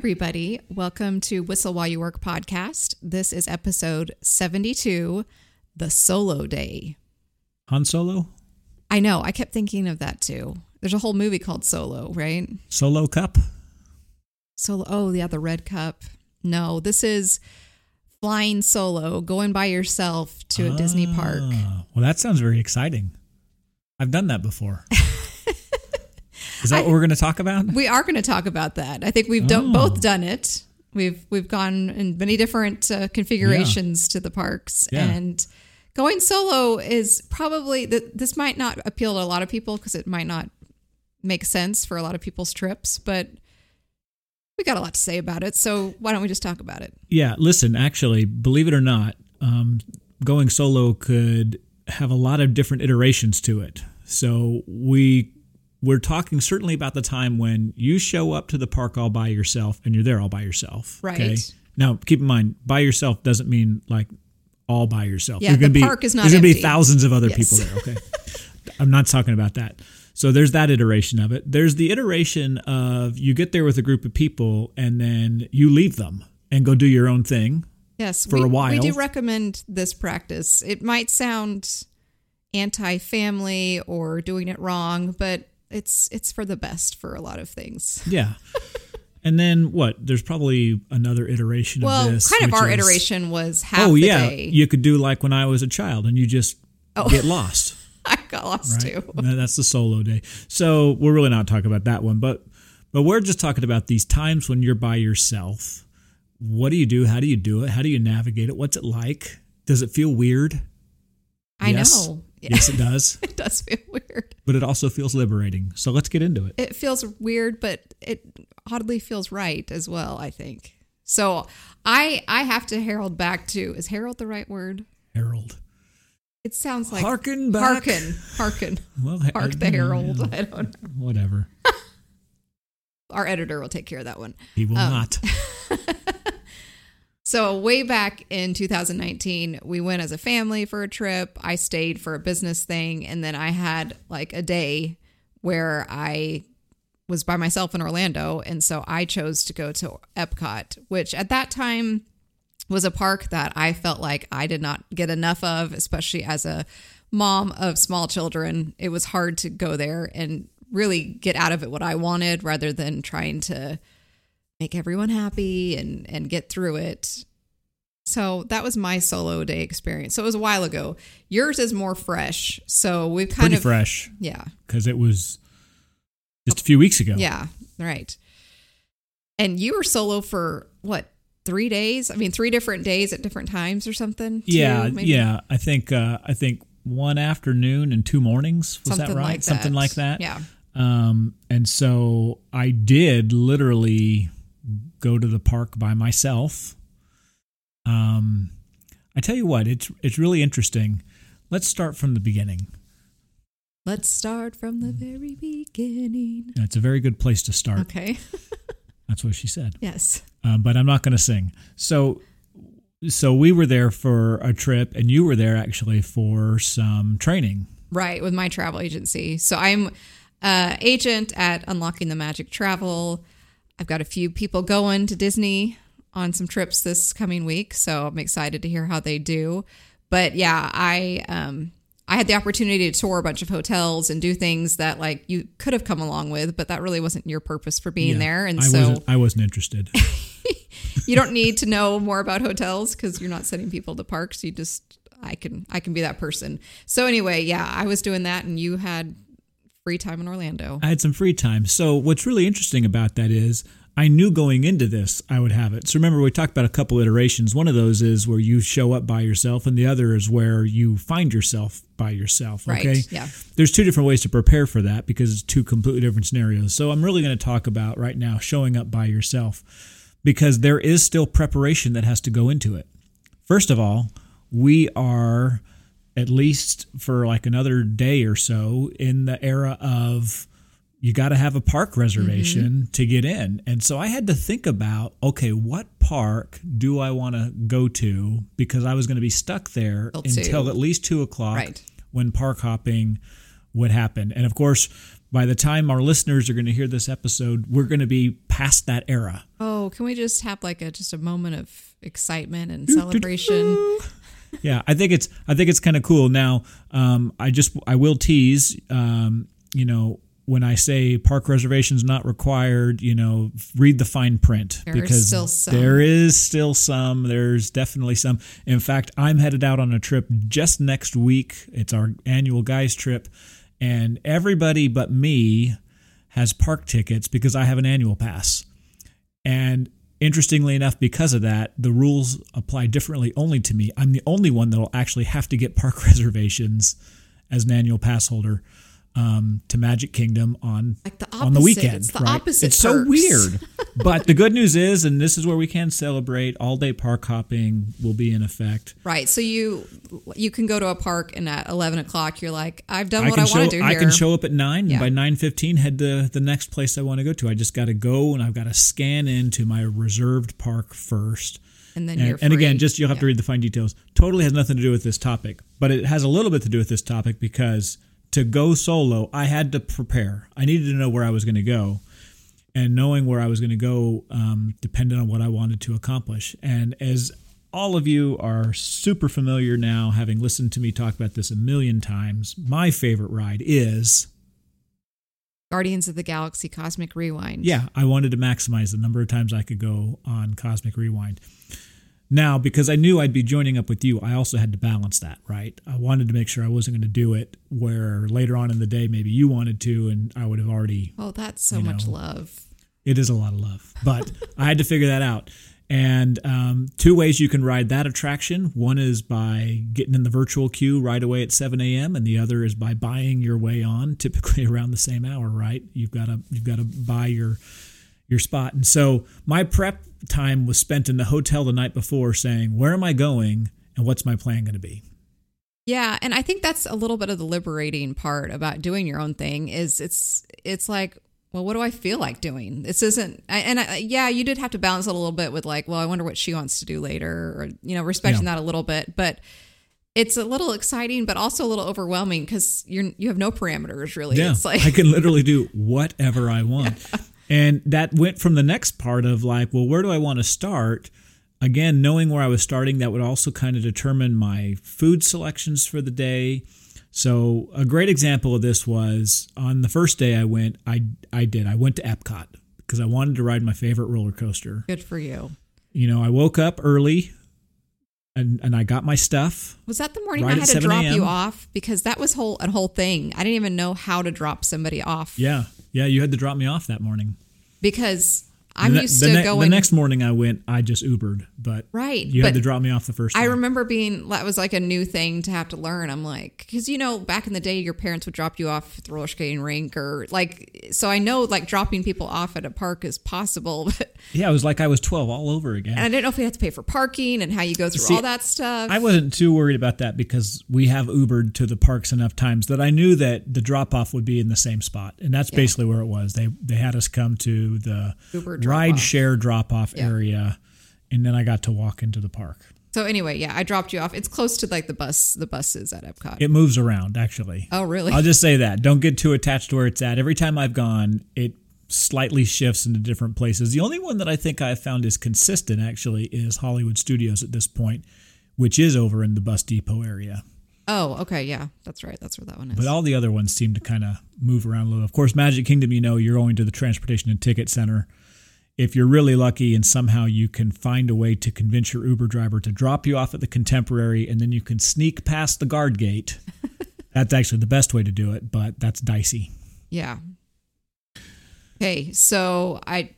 everybody. Welcome to Whistle While You Work podcast. This is episode 72, The Solo Day. Han Solo? I know. I kept thinking of that too. There's a whole movie called Solo, right? Solo Cup? Solo. Oh, yeah, the Red Cup. No, this is flying solo, going by yourself to a Disney park. Ah, Well, that sounds very exciting. I've done that before. Is that what we're going to talk about? We are going to talk about that. I think we've done, Oh. both done it. We've we've gone in many different uh, configurations to the parks, Yeah. and going solo is probably th- this might not appeal to a lot of people because it might not make sense for a lot of people's trips, but we got a lot to say about it. So why don't we just talk about it? Yeah, listen, actually, believe it or not, um, going solo could have a lot of different iterations to it. So we we're talking certainly about the time when you show up to the park all by yourself and you're there all by yourself. Right. Now, keep in mind, by yourself doesn't mean like all by yourself. Yeah, You're gonna the be, park is not There's gonna be thousands of other Yes. people there. Okay. I'm not talking about that. So there's that iteration of it. There's the iteration of you get there with a group of people and then you leave them and go do your own thing. Yes, For we, a while. we do recommend this practice. It might sound anti-family or doing it wrong, but it's it's for the best for a lot of things. Yeah. and then what? There's probably another iteration Well, of this. kind of our is- iteration was oh, half Oh yeah, day. you could do like when I was a child and you just Oh. get lost. I got lost right? too. No, That's the solo day. So we're really not talking about that one, but but we're just talking about these times when you're by yourself. What do you do? How do you do it? How do you navigate it? What's it like? Does it feel weird? I Yes. know. Yeah, Yes, it does. it does feel weird. but it also feels liberating. So let's get into it. It feels weird, but it oddly feels right as well. I think so. I I have to herald back to is herald the right word? Harold. It sounds like Harken back. Hearken, hearken, Well, ha- hark the herald. yeah, I don't know. Whatever. Our editor will take care of that one. He will Um, not. So, way back in 2019, we went as a family for a trip. I stayed for a business thing. And then I had like a day where I was by myself in Orlando. And so I chose to go to Epcot, which at that time was a park that I felt like I did not get enough of, especially as a mom of small children. It was hard to go there and really get out of it what I wanted rather than trying to make everyone happy and and get through it. So that was my solo day experience. So it was a while ago. Yours is more fresh. So we've kind Pretty of fresh yeah. because it was just a few weeks ago. Yeah, right. And you were solo for what? 3 days? I mean, 3 different days at different times or something? Yeah, yeah. I think uh, I think one afternoon and two mornings was Something that right? like Something that. like that. Yeah. Um, and so I did literally go to the park by myself. Um, I tell you what, it's it's really interesting. Let's start from the beginning. Let's start from the very beginning. It's a very good place to start. Okay. That's what she said. yes. um, but I'm not going to sing. So, so we were there for a trip, and you were there actually for some training. Right, with my travel agency. So I'm uh, agent at Unlocking the Magic Travel. I've got a few people going to Disney on some trips this coming week, so I'm excited to hear how they do. But yeah, I um, I had the opportunity to tour a bunch of hotels and do things that like you could have come along with, but that really wasn't your purpose for being Yeah, there, and I so wasn't, I wasn't interested. you don't need to know more about hotels because you're not sending people to parks. You just I can I can be that person. So anyway, yeah, I was doing that, and you had free time in Orlando. I had some free time. So what's really interesting about that is I knew going into this I would have it. So remember we talked about a couple iterations. One of those is where you show up by yourself, and the other is where you find yourself by yourself. Right, Okay. yeah. There's two different ways to prepare for that because it's two completely different scenarios. So I'm really going to talk about right now showing up by yourself because there is still preparation that has to go into it. First of all, we are at least for like another day or so in the era of you got to have a park mm-hmm. reservation to get in. And so I had to think about okay, what park do I want to go to? Because I was going to be stuck there until at least two o'clock Right. when park hopping would happen. And of course, By the time our listeners are going to hear this episode, we're going to be past that era. Oh, can we just have like a just a moment of excitement and celebration? Yeah, I think it's I think it's kind of cool. Now, um, I just I will tease. Um, you know, when I say park reservations not required, you know, read the fine print There is because still some. there is still some. There's definitely some. In fact, I'm headed out on a trip just next week. It's our annual guys trip, and everybody but me has park tickets because I have an annual pass. And interestingly enough, because of that, the rules apply differently only to me. I'm the only one that'll actually have to get park reservations as an annual pass holder um, to Magic Kingdom on Like the on the weekend. It's the right? opposite It's so weird. but the good news is, and this is where we can celebrate, all day park hopping will be in effect. Right. So you you can go to a park and at eleven o'clock you're like, I've done I what I want to do I can show up at nine Yeah. and by nine fifteen head to the next place I want to go to. I just got to go and I've got to scan into my reserved park first. and then And, you're and again, just you'll have to read the fine details. Totally has nothing to do with this topic, but it has a little bit to do with this topic because to go solo, I had to prepare. I needed to know where I was going to go, and knowing where I was going to go um, depended on what I wanted to accomplish. And as all of you are super familiar now, having listened to me talk about this a million times, my favorite ride is Guardians of the Galaxy Cosmic Rewind. yeah, I wanted to maximize the number of times I could go on Cosmic Rewind. Now, because I knew I'd be joining up with you, I also had to balance that, right? I wanted to make sure I wasn't going to do it where later on in the day maybe you wanted to and I would have already Oh, that's so You much know. love. it is a lot of love, but I had to figure that out. And um, two ways you can ride that attraction. One is by getting in the virtual queue right away at 7 a.m., and the other is by buying your way on, typically around the same hour. Right? You've got to you've got to buy your your spot. And so my prep time was spent in the hotel the night before, saying, "Where am I going, and what's my plan going to be?" Yeah, and I think that's a little bit of the liberating part about doing your own thing is it's it's like, well, what do I feel like doing? This isn't, and I, yeah, you did have to balance it a little bit with like, well, I wonder what she wants to do later, or you know, respecting Yeah. that a little bit, but. It's a little exciting, but also a little overwhelming because you're you have no parameters really. Yeah, It's like I can literally do whatever I want. And that went from the next part of like, well, where do I want to start? Again, knowing where I was starting, that would also kind of determine my food selections for the day. So a great example of this was on the first day I went, I I did. I went to Epcot because I wanted to ride my favorite roller coaster. good for you. You know, I woke up early and, and I got my stuff. Was that the morning Right I had to drop you off because that was whole a whole thing. I didn't even know how to drop somebody off. Yeah. Yeah, you had to drop me off that morning. because I'm the, used the to ne- going The next morning I went, I just Ubered, but right. you had to drop me off the first I remember being that was like a new thing to have to learn. I'm like, because you know, back in the day, your parents would drop you off at the roller skating rink or like, so I know like dropping people off at a park is possible, but yeah, it was like I was 12 all over again. and I didn't know if we had to pay for parking and how you go through See, all that stuff. I wasn't too worried about that because we have Ubered to the parks enough times that I knew that the drop off would be in the same spot, and that's basically where it was. They they had us come to the Uber drop ride off. share drop off Yeah. area, and then I got to walk into the park. so anyway, yeah, I dropped you off. It's close to like the bus, the buses at Epcot. It moves around actually. oh, really? I'll just say that. Don't get too attached to where it's at. Every time I've gone, it slightly shifts into different places. The only one that I think I've found is consistent actually is Hollywood Studios at this point, which is over in the bus depot area. oh, okay, yeah, that's right. That's where that one is. But all the other ones seem to kind of move around a little. Of course, Magic Kingdom, you know, you're going to the Transportation and Ticket Center. If you're really lucky and somehow you can find a way to convince your Uber driver to drop you off at the Contemporary and then you can sneak past the guard gate, that's actually the best way to do it, but that's dicey. Yeah. Okay, so I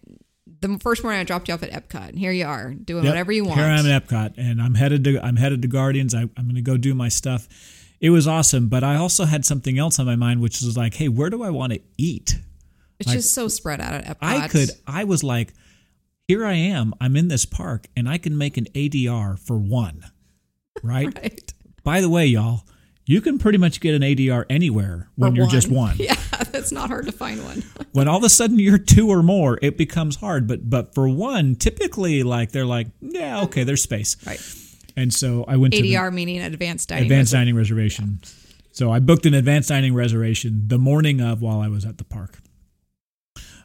the first morning I dropped you off at Epcot, and here you are doing Yep. whatever you want. Here I am at Epcot, and I'm headed to I'm headed to Guardians. I, I'm going to go do my stuff. It was awesome, but I also had something else on my mind, which was like, hey, where do I want to eat? It's just so spread out at Epcot. I could. I was like, here I am. I'm in this park, and I can make an ADR for one. Right. right. By the way, y'all, you can pretty much get an ADR anywhere when you're just one. Yeah, that's not hard to find one. When all of a sudden you're two or more, it becomes hard. But but for one, typically, like they're like, yeah, okay, there's space. Right. And so I went to ADR meaning advanced dining. advanced dining reservation. So I booked an advanced dining reservation the morning of while I was at the park.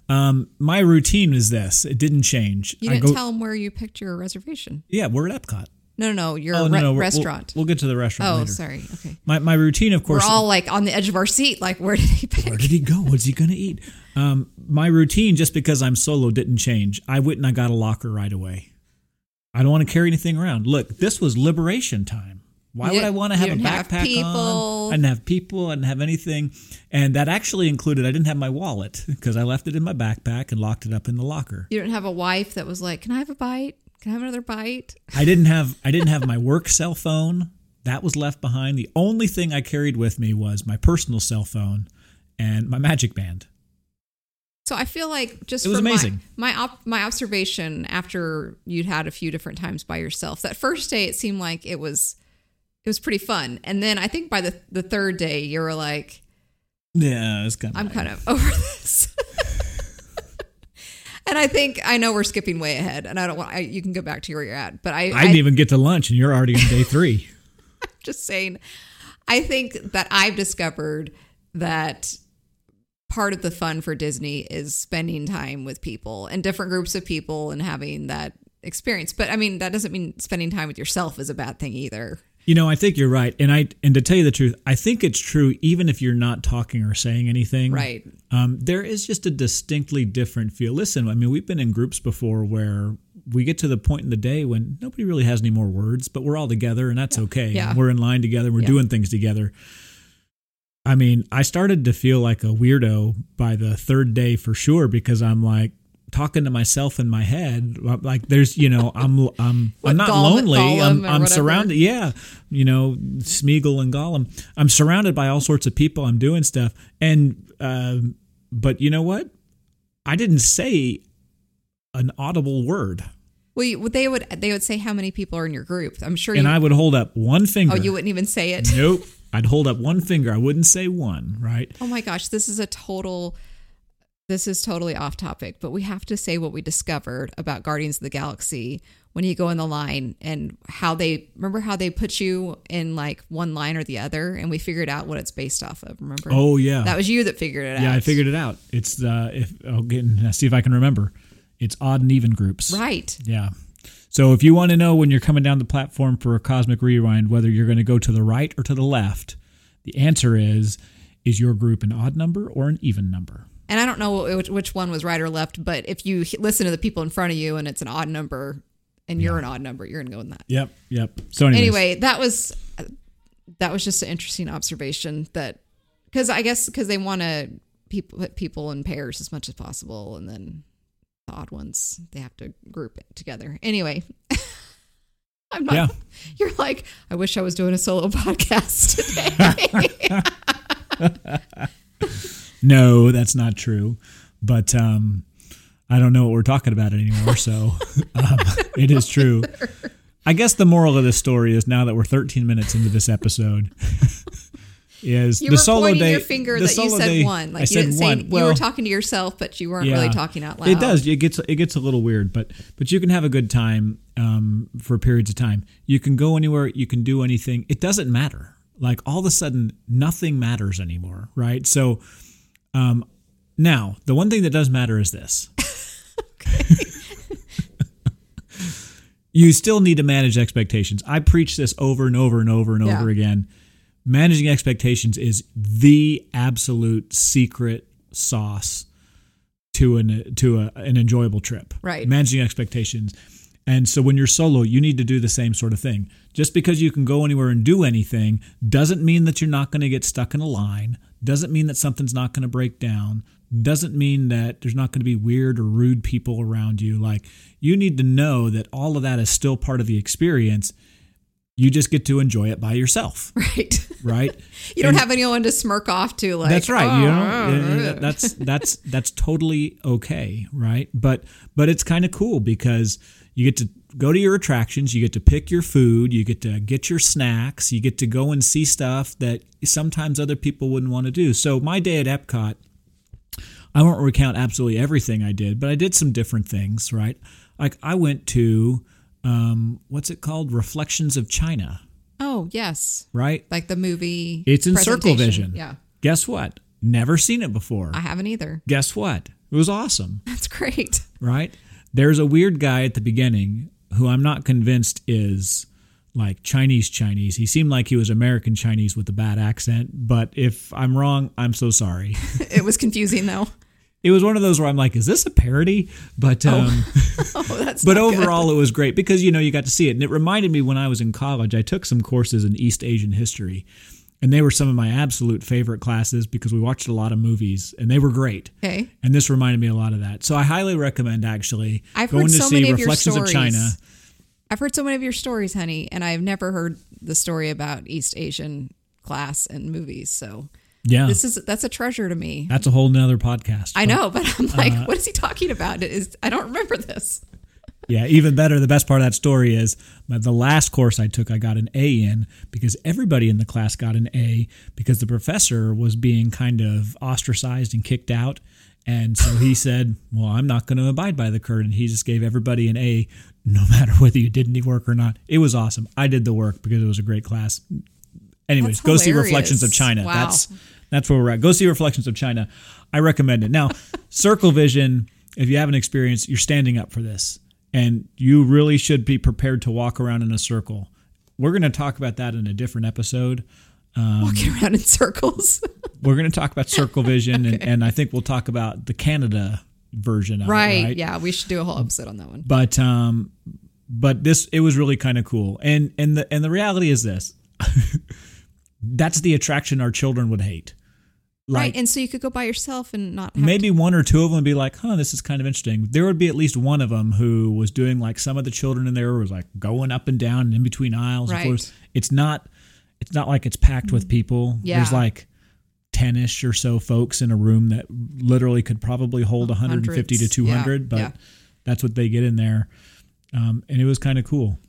Um, my routine is this. It didn't change. You didn't go, tell them where you picked your reservation. yeah, we're at Epcot. No, no, no. Your Oh, re- no, no, restaurant. We'll, we'll get to the restaurant oh, later. sorry. Okay. My, my routine, of course. We're all like on the edge of our seat. Like, where did he pick? Where did he go? What's he going to eat? Um, my routine, just because I'm solo, didn't change. I went and I got a locker right away. I don't want to carry anything around. Look, this was liberation time. Why You would I want to have a have backpack people. on? I didn't have people. I didn't have anything. And that actually included I didn't have my wallet because I left it in my backpack and locked it up in the locker. You didn't have a wife that was like, "Can I have a bite? Can I have another bite?" I didn't have I didn't have my work cell phone. That was left behind. The only thing I carried with me was my personal cell phone and my magic band. So I feel like just It was amazing. My my, op- my observation after you'd had a few different times by yourself, that first day it seemed like it was it was pretty fun, and then I think by the the third day you were like, Yeah, it's kind of I'm kind of over this. and I think I know we're skipping way ahead, and I don't want I, you can go back to where you're at, but I I didn't even get to lunch, and you're already on day three. just saying i think that i've discovered that part of the fun for disney is spending time with people and different groups of people and having that experience but i mean that doesn't mean spending time with yourself is a bad thing either you know, I think you're right, and I and to tell you the truth, I think it's true. Even if you're not talking or saying anything, right Um, there is just a distinctly different feel. Listen, I mean, we've been in groups before where we get to the point in the day when nobody really has any more words, but we're all together, and that's okay. Yeah. We're in line together. We're Yeah. doing things together. I mean, I started to feel like a weirdo by the third day for sure because I'm like talking to myself in my head. Like there's, you know, I'm I'm What, I'm not Gollum- lonely. Gollum I'm I'm surrounded. Yeah, you know, Smeagol and Gollum. I'm surrounded by all sorts of people. I'm doing stuff, and um, but you know what? I didn't say an audible word, well you, they would they would say how many people are in your group i'm sure you and I would hold up one finger. oh you wouldn't even say it Nope. I'd hold up one finger. I wouldn't say one. Right. oh my gosh this is a total this is totally off topic, but we have to say what we discovered about Guardians of the Galaxy when you go in the line and how they remember how they put you in like one line or the other, and we figured out what it's based off of. Remember? Oh yeah. that was you that figured it out. yeah, I figured it out. It's uh, if I'll get see if I can remember. It's odd and even groups. right. Yeah. So if you want to know when you're coming down the platform for a cosmic rewind whether you're going to go to the right or to the left, the answer is is your group an odd number or an even number? And I don't know which, which one was right or left, but if you listen to the people in front of you and it's an odd number and you're an odd number, you're gonna go in that. Yep, yep. So anyways, anyway, that was that was just an interesting observation that because I guess because they want to people put people in pairs as much as possible, and then the odd ones they have to group it together. Anyway, I'm not. Yeah. You're like, I wish I was doing a solo podcast today. No, that's not true. But um, I don't know what we're talking about anymore. So um, it is true. I guess the moral of this story is now that we're 13 minutes into this episode, is you the were solo pointing day. your finger that you said day- one. Like I you said didn't say one. you were talking to yourself, but you weren't really talking out loud. It does. It gets it gets a little weird, but but you can have a good time um, for periods of time. You can go anywhere. You can do anything. It doesn't matter. Like all of a sudden, nothing matters anymore, right? So, um, now the one thing that does matter is this. you still need to manage expectations. I preach this over and over and over and Yeah. over again. Managing expectations is the absolute secret sauce to an to a, an enjoyable trip. Right. Managing expectations. And so when you're solo, you need to do the same sort of thing. Just because you can go anywhere and do anything doesn't mean that you're not going to get stuck in a line, doesn't mean that something's not going to break down, doesn't mean that there's not going to be weird or rude people around you. Like you need to know that all of that is still part of the experience. You just get to enjoy it by yourself, right. right? You don't And- have anyone to smirk off to. Like that's right. you "Oh, know, uh, uh, that's that's that's totally okay, right? But but it's kind of cool because you get to go to your attractions, you get to pick your food, you get to get your snacks, you get to go and see stuff that sometimes other people wouldn't want to do. So my day at Epcot, I won't recount absolutely everything I did, but I did some different things, right? Like I went to um, what's it called? Reflections of China. Oh, yes. right? Like the movie. It's in Circle. Vision. Yeah. Guess what? Never seen it before. I haven't either. Guess what? It was awesome, That's great. right? There's a weird guy at the beginning who I'm not convinced is like Chinese Chinese. He seemed like he was American Chinese with a bad accent, but if I'm wrong, I'm so sorry. it was confusing though. It was one of those where I'm like, is this a parody? But um, Oh, that's but not good. overall, it was great because you know you got to see it, and it reminded me when I was in college. I took some courses in East Asian history, and they were some of my absolute favorite classes because we watched a lot of movies, and they were great. Okay. And this reminded me a lot of that. So I highly recommend actually I've going to so see many of Reflections of. China. I've heard so many of your stories, honey, and I've never heard the story about East Asian class and movies. So Yeah, this is that's a treasure to me. that's a whole nother podcast. I But, know, but I'm like, Uh, what is he talking about? It is I don't remember this. Yeah, even better. The best part of that story is my, the last course I took, I got an A in because everybody in the class got an A because the professor was being kind of ostracized and kicked out. And so he said, Well, I'm not going to abide by the curtain. He just gave everybody an A no matter whether you did any work or not. It was awesome. I did the work because it was a great class. Anyways, go see. Reflections of China. Wow. That's that's where we're at. Go see Reflections of China. I recommend it. Now, Circle Vision, if you haven't experienced, you're standing up for this. And you really should be prepared to walk around in a circle. We're going to talk about that in a different episode. Um, Walking around in circles. We're going to talk about Circle Vision, and, and I think we'll talk about the Canada version of right. it. Right. Yeah, we should do a whole episode on that one. But um, but this it was really kind of cool. And and the and the reality is this: that's the attraction our children would hate. Like, right. And so you could go by yourself and not maybe one or two of them would be like, huh, this is kind of interesting. There would be at least one of them who was doing like some of the children in there was like going up and down and in between aisles. Of Right. course, it's not, it's not like it's packed with people. Yeah. There's like 10 ish or so folks in a room that literally could probably hold 150 to 200, Yeah, but yeah. that's what they get in there. Um, and it was kind of cool.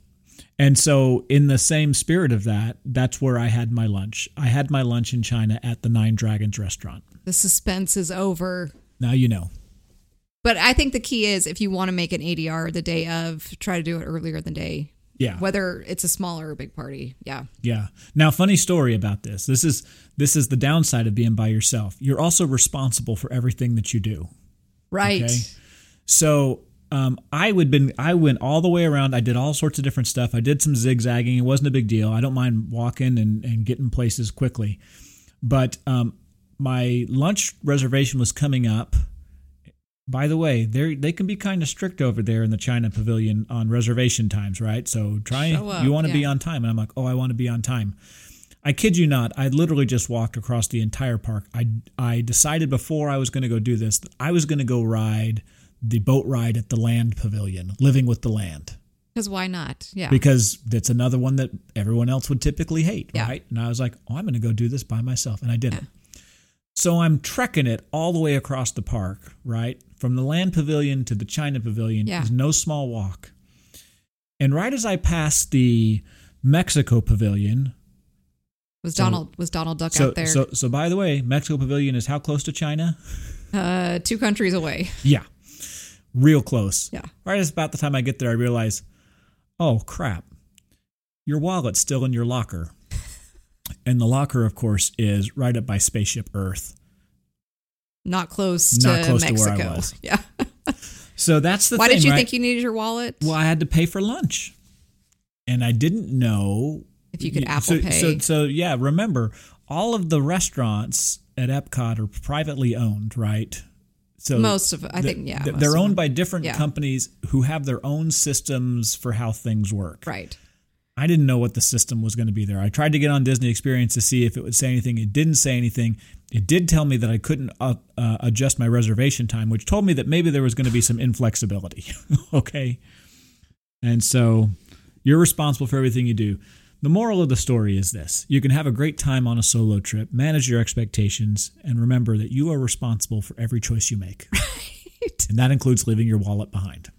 And so, in the same spirit of that, that's where I had my lunch. I had my lunch in China at the Nine Dragons restaurant. the suspense is over. Now you know. But I think the key is if you want to make an ADR the day of, try to do it earlier the day. Yeah. Whether it's a small or a big party. Yeah. Yeah. Now, funny story about this. This is this is the downside of being by yourself. You're also responsible for everything that you do. Right. Okay. So um, I would been I went all the way around. I did all sorts of different stuff. I did some zigzagging. It wasn't a big deal. I don't mind walking and, and getting places quickly. But um, my lunch reservation was coming up. By the way, they they can be kind of strict over there in the China Pavilion on reservation times, right? So try up, you want to be on time, and I'm like, oh, I want to be on time. I kid you not, I literally just walked across the entire park. I I decided before I was going to go do this, I was going to go ride the boat ride at the land pavilion, living with the land, Because why not? Yeah. because that's another one that everyone else would typically hate, Yeah. right? And I was like, oh, I'm going to go do this by myself, and I did it. So I'm trekking it all the way across the park, right? From the land pavilion to the China pavilion Yeah. is no small walk. And right as I passed the Mexico pavilion, was so- Donald was Donald Duck so, out there? so, so by the way, Mexico Pavilion is how close to China? uh, two countries away. Yeah, real close. Yeah. Right as about the time I get there, I realize, oh crap, your wallet's still in your locker, and the locker, of course, is right up by Spaceship Earth. Not close to Not close to Mexico. where I was. Yeah. So that's the Why thing. did you right? think you needed your wallet? Well, I had to pay for lunch, and I didn't know If you could Apple so, Pay. So, so yeah, remember all of the restaurants at Epcot are privately owned, right? So Most of I th- think, yeah. they're owned by different Yeah. companies who have their own systems for how things work. Right. I didn't know what the system was going to be there. I tried to get on Disney Experience to see if it would say anything. It didn't say anything. It did tell me that I couldn't uh, uh, adjust my reservation time, which told me that maybe there was going to be some inflexibility. okay. And so you're responsible for everything you do. The moral of the story is this you can have a great time on a solo trip, manage your expectations, and remember that you are responsible for every choice you make. Right. And that includes leaving your wallet behind.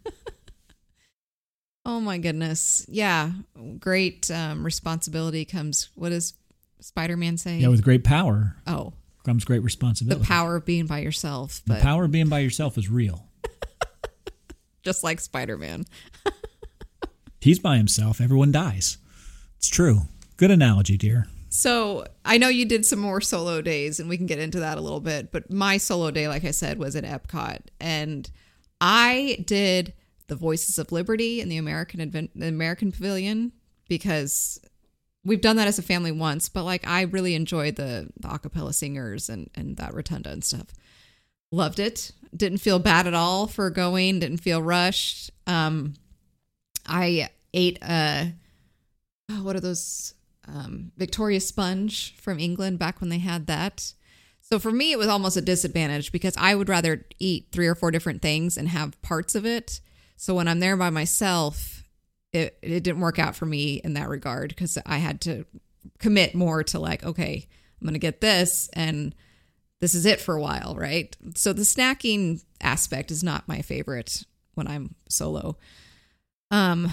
Oh my goodness. Yeah. Great um, responsibility comes. What does Spider Man say? Yeah, with great power oh, comes great responsibility. the power of being by yourself, The power of being by yourself is real. just like Spider Man. He's by himself. Everyone dies. It's true. Good analogy, dear. So I know you did some more solo days, and we can get into that a little bit. But my solo day, like I said, was at Epcot, and I did the Voices of Liberty in the American Advent- the American Pavilion because we've done that as a family once. But like, I really enjoyed the, the acapella singers and and that rotunda and stuff. Loved it. Didn't feel bad at all for going. Didn't feel rushed. Um, I ate a oh, what are those um, Victoria sponge from England back when they had that. So for me, it was almost a disadvantage because I would rather eat three or four different things and have parts of it. So when I'm there by myself, it, it didn't work out for me in that regard because I had to commit more to like, okay, I'm going to get this and this is it for a while, right? So the snacking aspect is not my favorite when I'm solo. Um,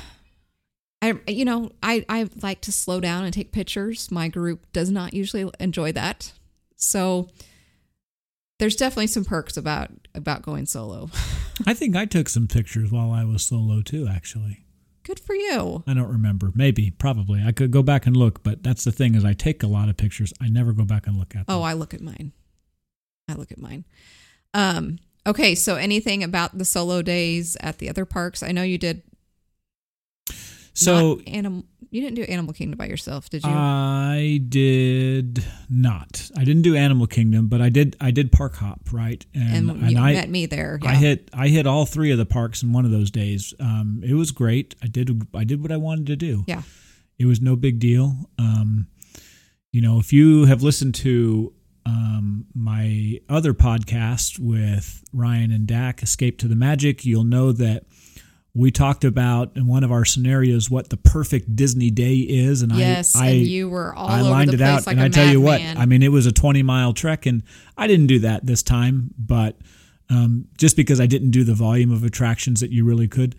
I you know I I like to slow down and take pictures. My group does not usually enjoy that, so there's definitely some perks about about going solo. I think I took some pictures while I was solo too. Actually, Good for you. I don't remember. Maybe, probably. I could go back and look, but that's the thing is I take a lot of pictures. I never go back and look at them. Oh, I look at mine. I look at mine. Um. Okay. So anything about the solo days at the other parks? I know you did. So animal. You didn't do Animal Kingdom by yourself, did you? I did not. I didn't do Animal Kingdom, but I did. I did Park Hop, right? and and you I met me there. I hit I hit all three of the parks in one of those days. Um, it was great. I did I did what I wanted to do. Yeah. It was no big deal. Um, you know, if you have listened to um, my other podcast with Ryan and Dak, Escape to the Magic, you'll know that we talked about in one of our scenarios what the perfect Disney day is, and Yes, I, I and you were all I over lined the it place out, like and I tell you what, madman. I mean, it was a twenty mile trek, and I didn't do that this time, but um, just because I didn't do the volume of attractions that you really could.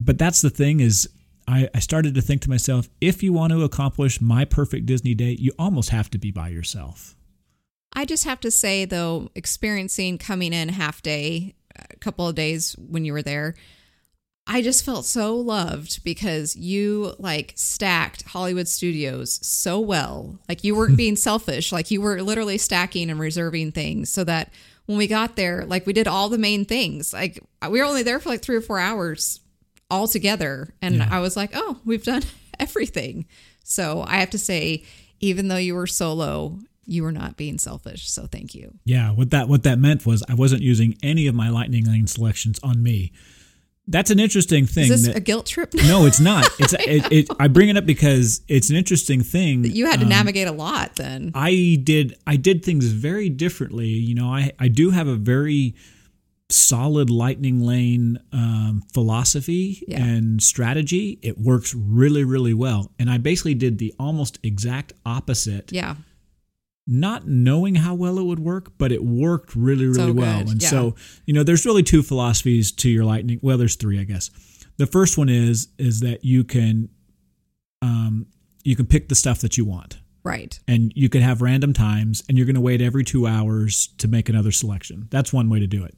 But that's the thing is, I, I started to think to myself, if you want to accomplish my perfect Disney day, you almost have to be by yourself. I just have to say though, experiencing coming in half day, a couple of days when you were there, I just felt so loved because you like stacked Hollywood Studios so well. Like you weren't being selfish. Like you were literally stacking and reserving things so that when we got there, like we did all the main things. Like we were only there for like three or four hours all together. And Yeah. I was like, oh, we've done everything. So I have to say, even though you were solo, you were not being selfish. So thank you. Yeah, what that what that meant was I wasn't using any of my lightning lane selections on me. That's an interesting thing. Is this that- a guilt trip? no, it's not. It's it, it, I bring it up because it's an interesting thing. You had to Um, navigate a lot then. I did I did things very differently. You know, I I do have a very solid lightning lane um, philosophy Yeah. and strategy. It works really really well, and I basically did the almost exact opposite. Yeah. Not knowing how well it would work, but it worked really really So well. good, And yeah. so you know, there's really two philosophies to your lightning. Well, there's three, I guess. The first one is is that you can um, you can pick the stuff that you want Right. and you could have random times and you're going to wait every two hours to make another selection that's one way to do it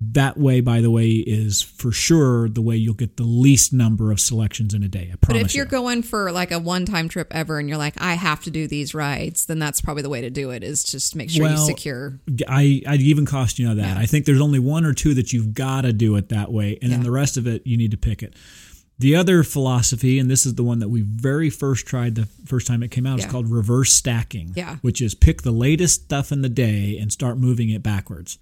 that way by the way is for sure the way you'll get the least number of selections in a day i promise. But if you're you going for like a one time trip ever and you're like, I have to do these rides, then that's probably the way to do it is just make sure you secure. I, I'd even cost you know that. Yeah. I think there's only one or two that you've got to do it that way, and then the rest of it you need to pick it. The other philosophy, and this is the one that we very first tried the first time it came out, is called reverse stacking. Yeah. Which is pick the latest stuff in the day and start moving it backwards.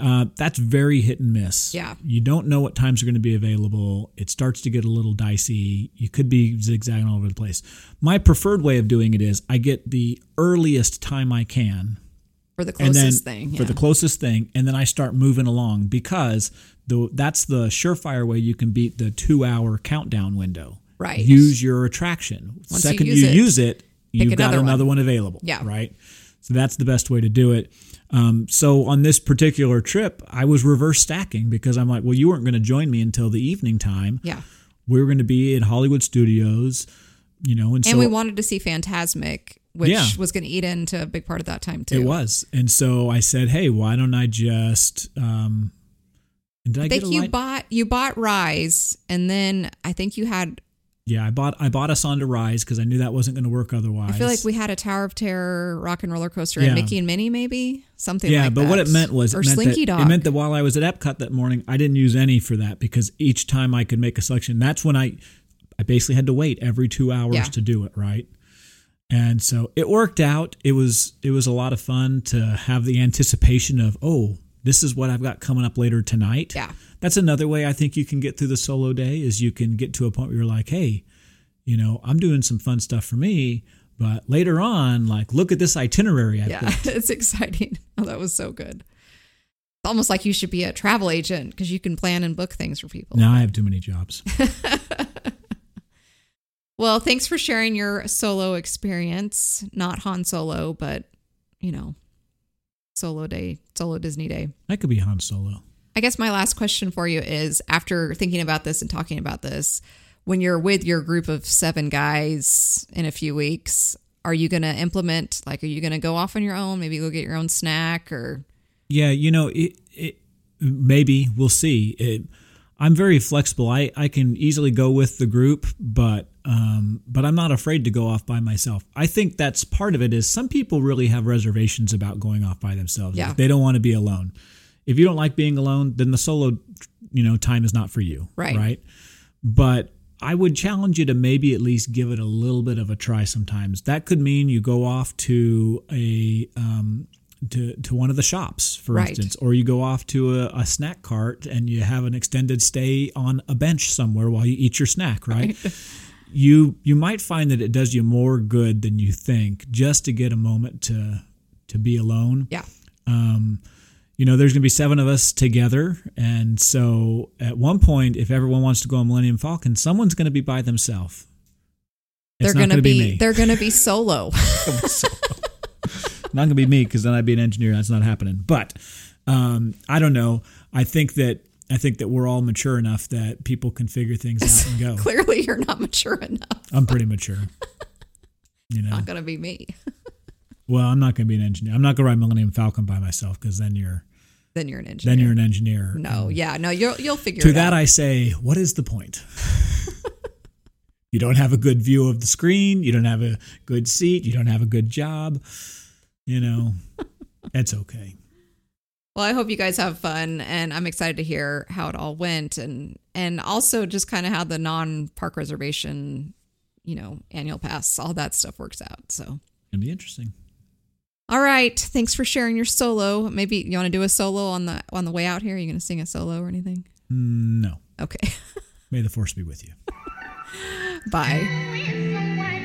Uh, that's very hit and miss. Yeah. You don't know what times are going to be available. It starts to get a little dicey. You could be zigzagging all over the place. My preferred way of doing it is I get the earliest time I can For the and then closest thing. for the closest thing, and then I start moving along because the that's the surefire way you can beat the two hour countdown window. Right. Use your attraction. Once you Second use you it, use it, you've got another one. another one available. Yeah. Right. So that's the best way to do it. Um, so on this particular trip, I was reverse stacking because I'm like, well, you weren't going to join me until the evening time. yeah. We were going to be in Hollywood Studios, you know, and, And so we wanted to see Fantasmic, which Yeah. was going to eat into a big part of that time too. It was, and so I said, "Hey, why don't I just?" Um, and did I, think a you light? bought you bought Rise, and then I think you had Yeah, I bought I bought us on to Rise because I knew that wasn't going to work otherwise. I feel like we had a Tower of Terror rock and roller coaster Yeah. and Mickey and Minnie, maybe something. yeah, like but what it meant was or it meant Slinky that Dog. it meant that while I was at Epcot that morning, I didn't use any for that because each time I could make a selection, that's when I I basically had to wait every two hours Yeah. to do it right. And so it worked out. It was it was a lot of fun to have the anticipation of oh this is what I've got coming up later tonight. Yeah. that's another way I think you can get through the solo day is you can get to a point where you're like hey, you know I'm doing some fun stuff for me, but later on like look at this itinerary I've yeah, got. it's exciting. Oh, that was so good. It's almost like you should be a travel agent because you can plan and book things for people. Now I have too many jobs. Well, thanks for sharing your solo experience. Not Han Solo, but you know, solo day, solo Disney day. That could be Han Solo. I guess my last question for you is after thinking about this and talking about this, when you're with your group of seven guys in a few weeks, are you going to implement, like, are you going to go off on your own? Maybe go get your own snack or, Yeah, you know, it, it maybe we'll see. It, I'm very flexible. I, I can easily go with the group, but um, but I'm not afraid to go off by myself. I think that's part of it. Is some people really have reservations about going off by themselves. Yeah. They don't want to be alone. If you don't like being alone, then the solo, you know, time is not for you. Right. Right. But I would challenge you to maybe at least give it a little bit of a try sometimes. That could mean you go off to a um, to, to one of the shops, for Right. instance, or you go off to a, a snack cart and you have an extended stay on a bench somewhere while you eat your snack, right? You you might find that it does you more good than you think just to get a moment to to be alone yeah. Um, you know, there's going to be seven of us together. And so at one point, if everyone wants to go on Millennium Falcon, someone's going to be by themselves. They're going to be, me. they're going to be solo. not going to be me because then I'd be an engineer. That's not happening. But um, I don't know. I think that I think that we're all mature enough that people can figure things out and go. Clearly, you're not mature enough. I'm pretty mature. You know, Not going to be me. well, I'm not going to be an engineer. I'm not going to ride Millennium Falcon by myself because then you're Then you're an engineer. then you're an engineer. no, yeah, no, you'll you'll figure it out. To that out. I say, what is the point? you don't have a good view of the screen. You don't have a good seat. You don't have a good job. You know, it's okay. Well, I hope you guys have fun, and I'm excited to hear how it all went, and and also just kind of how the non park reservation, you know, annual pass, all that stuff works out. So, It'll be interesting. all right, thanks for sharing your solo. Maybe you want to do a solo on the on the way out here. Are you going to sing a solo or anything? Mm, No. Okay, May the force be with you. bye.